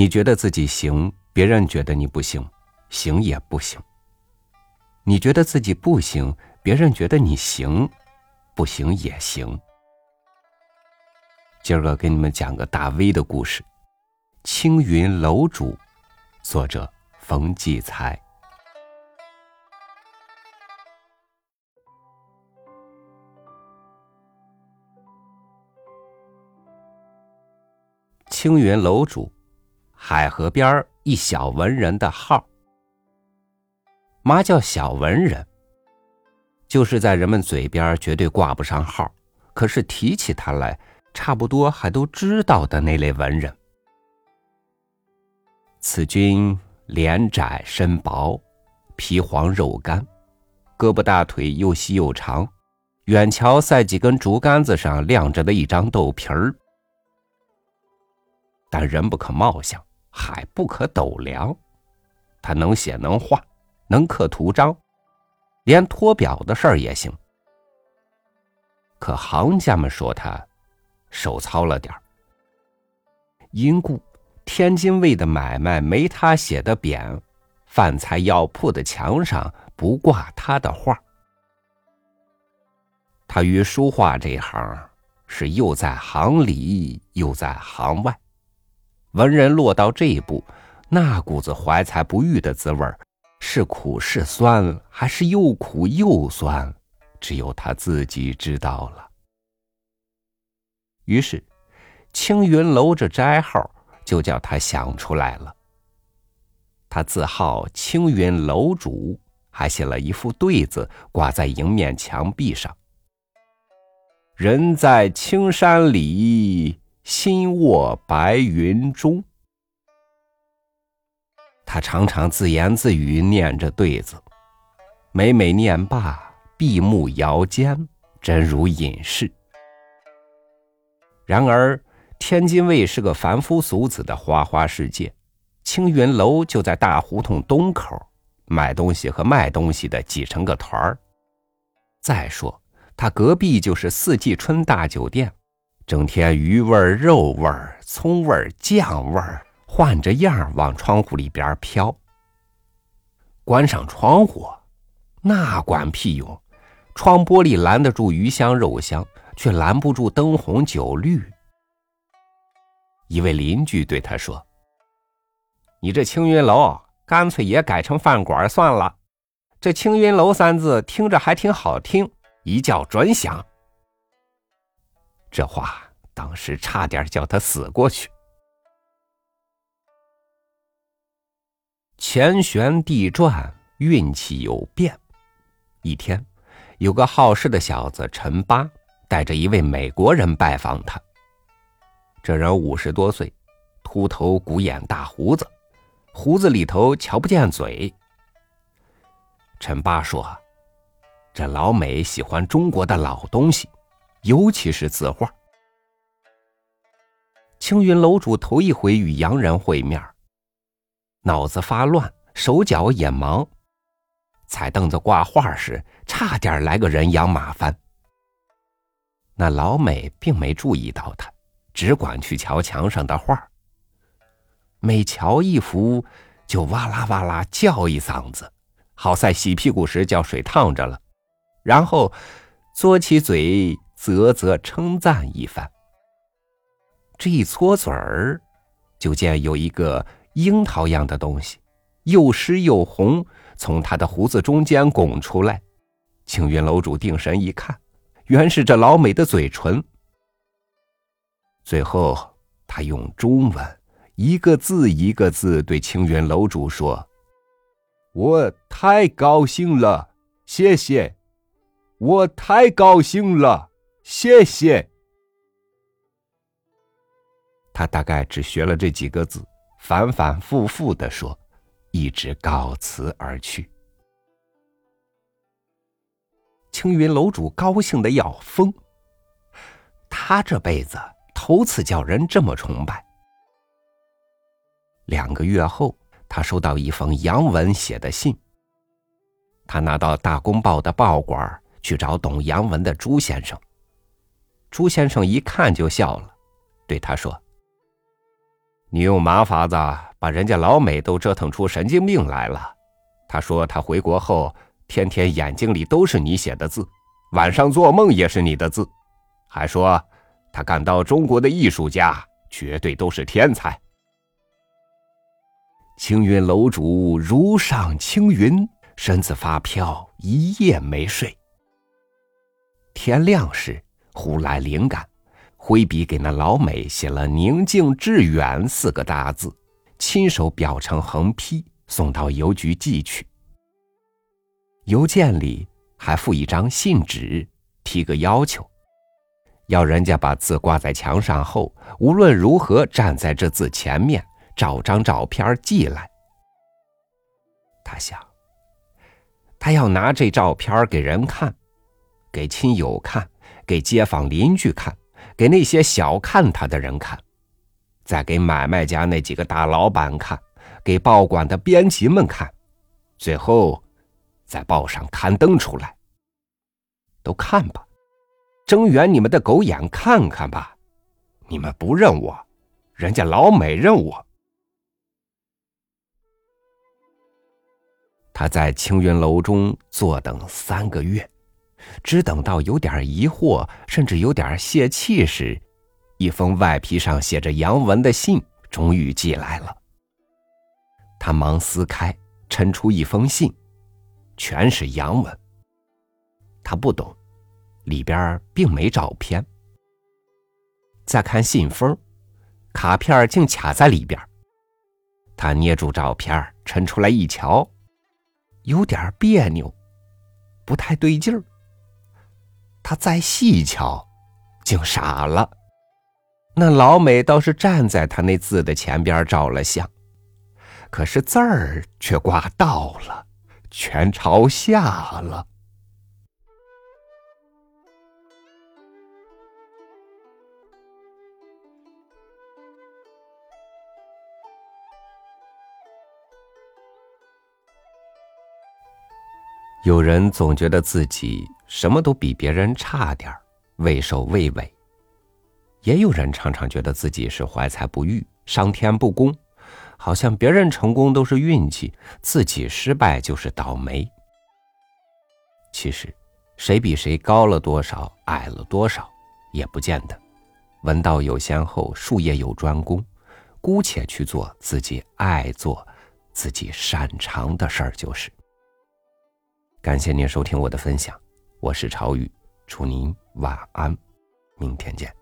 你觉得自己行，别人觉得你不行，行也不行；你觉得自己不行，别人觉得你行，不行也行。今儿个给你们讲个大 V 的故事，《青云楼主》，作者冯骥才。青云楼主，海河边一小文人的号。嘛叫小文人？就是在人们嘴边绝对挂不上号，可是提起他来，差不多还都知道的那类文人。此君脸窄身薄，皮黄肉干，胳膊大腿又细又长，远瞧赛几根竹竿子上晾着的一张豆皮儿。但人不可貌相，海不可斗量。他能写能画，能刻图章，连托表的事儿也行。可行家们说他手糙了点儿，因故天津卫的买卖没他写的匾，饭菜药铺的墙上不挂他的画。他于书画这行是又在行里又在行外。文人落到这一步，那股子怀才不遇的滋味是苦是酸，还是又苦又酸，只有他自己知道了。于是，青云楼这斋号就叫他想出来了。他自号青云楼主，还写了一副对子挂在迎面墙壁上：“人在青山里。”心卧白云中，他常常自言自语念着对子，每每念罢，闭目摇肩，真如隐士。然而，天津卫是个凡夫俗子的花花世界，青云楼就在大胡同东口，买东西和卖东西的挤成个团儿。再说，他隔壁就是四季春大酒店。整天鱼味儿、肉味儿、葱味儿、酱味儿，换着样往窗户里边飘。关上窗户，那管屁用！窗玻璃拦得住鱼香肉香，却拦不住灯红酒绿。一位邻居对他说：“你这青云楼，干脆也改成饭馆算了。这青云楼三字听着还挺好听，一叫准响。”这话当时差点叫他死过去。前旋地转，运气有变。一天，有个好事的小子陈八带着一位美国人拜访他。这人五十多岁，秃头、鼓眼、大胡子，胡子里头瞧不见嘴。陈八说：“这老美喜欢中国的老东西。”尤其是字画。青云楼主头一回与洋人会面，脑子发乱，手脚也忙，踩凳子挂画时，差点来个人仰马翻。那老美并没注意到他，只管去瞧墙上的画。每瞧一幅，就哇啦哇啦叫一嗓子，好在洗屁股时叫水烫着了，然后嘬起嘴。啧啧称赞一番。这一搓嘴儿，就见有一个樱桃样的东西，又湿又红，从他的胡子中间拱出来。青云楼主定神一看，原是这老美的嘴唇。最后，他用中文一个字一个字对青云楼主说：“我太高兴了，谢谢，我太高兴了。”谢谢。他大概只学了这几个字，反反复复的说，一直告辞而去。青云楼主高兴的要疯。他这辈子头次叫人这么崇拜。两个月后，他收到一封洋文写的信。他拿到《大公报》的报馆去找懂洋文的朱先生。朱先生一看就笑了，对他说：“你用马法子把人家老美都折腾出神经病来了。他说他回国后，天天眼睛里都是你写的字，晚上做梦也是你的字，还说他感到中国的艺术家绝对都是天才。青云楼主如上青云，身子发飘，一夜没睡。天亮时，忽来灵感。挥笔给那老美写了“宁静致远”四个大字，亲手裱成横批，送到邮局寄去。邮件里还附一张信纸，提个要求，要人家把字挂在墙上后，无论如何站在这字前面，照张照片寄来。他想，他要拿这照片给人看，给亲友看，给街坊邻居看。给那些小看他的人看，再给买卖家那几个大老板看，给报馆的编辑们看，最后在报上刊登出来。都看吧，睁圆你们的狗眼看看吧，你们不认我，人家老美认我。他在青云楼中坐等三个月。只等到有点疑惑，甚至有点泄气时，一封外皮上写着洋文的信终于寄来了。他忙撕开，抻出一封信，全是洋文。他不懂，里边并没照片。再看信封，卡片竟卡在里边。他捏住照片，抻出来一瞧，有点别扭，不太对劲儿。他再细瞧，竟傻了。那老美倒是站在他那字的前边照了相，可是字儿却挂倒了，全朝下了。有人总觉得自己。什么都比别人差点畏首畏尾。也有人常常觉得自己是怀才不遇、上天不公，好像别人成功都是运气，自己失败就是倒霉。其实，谁比谁高了多少、矮了多少，也不见得。文道有先后，术业有专攻，姑且去做自己爱做、自己擅长的事儿就是。感谢您收听我的分享。我是朝雨，祝您晚安，明天见。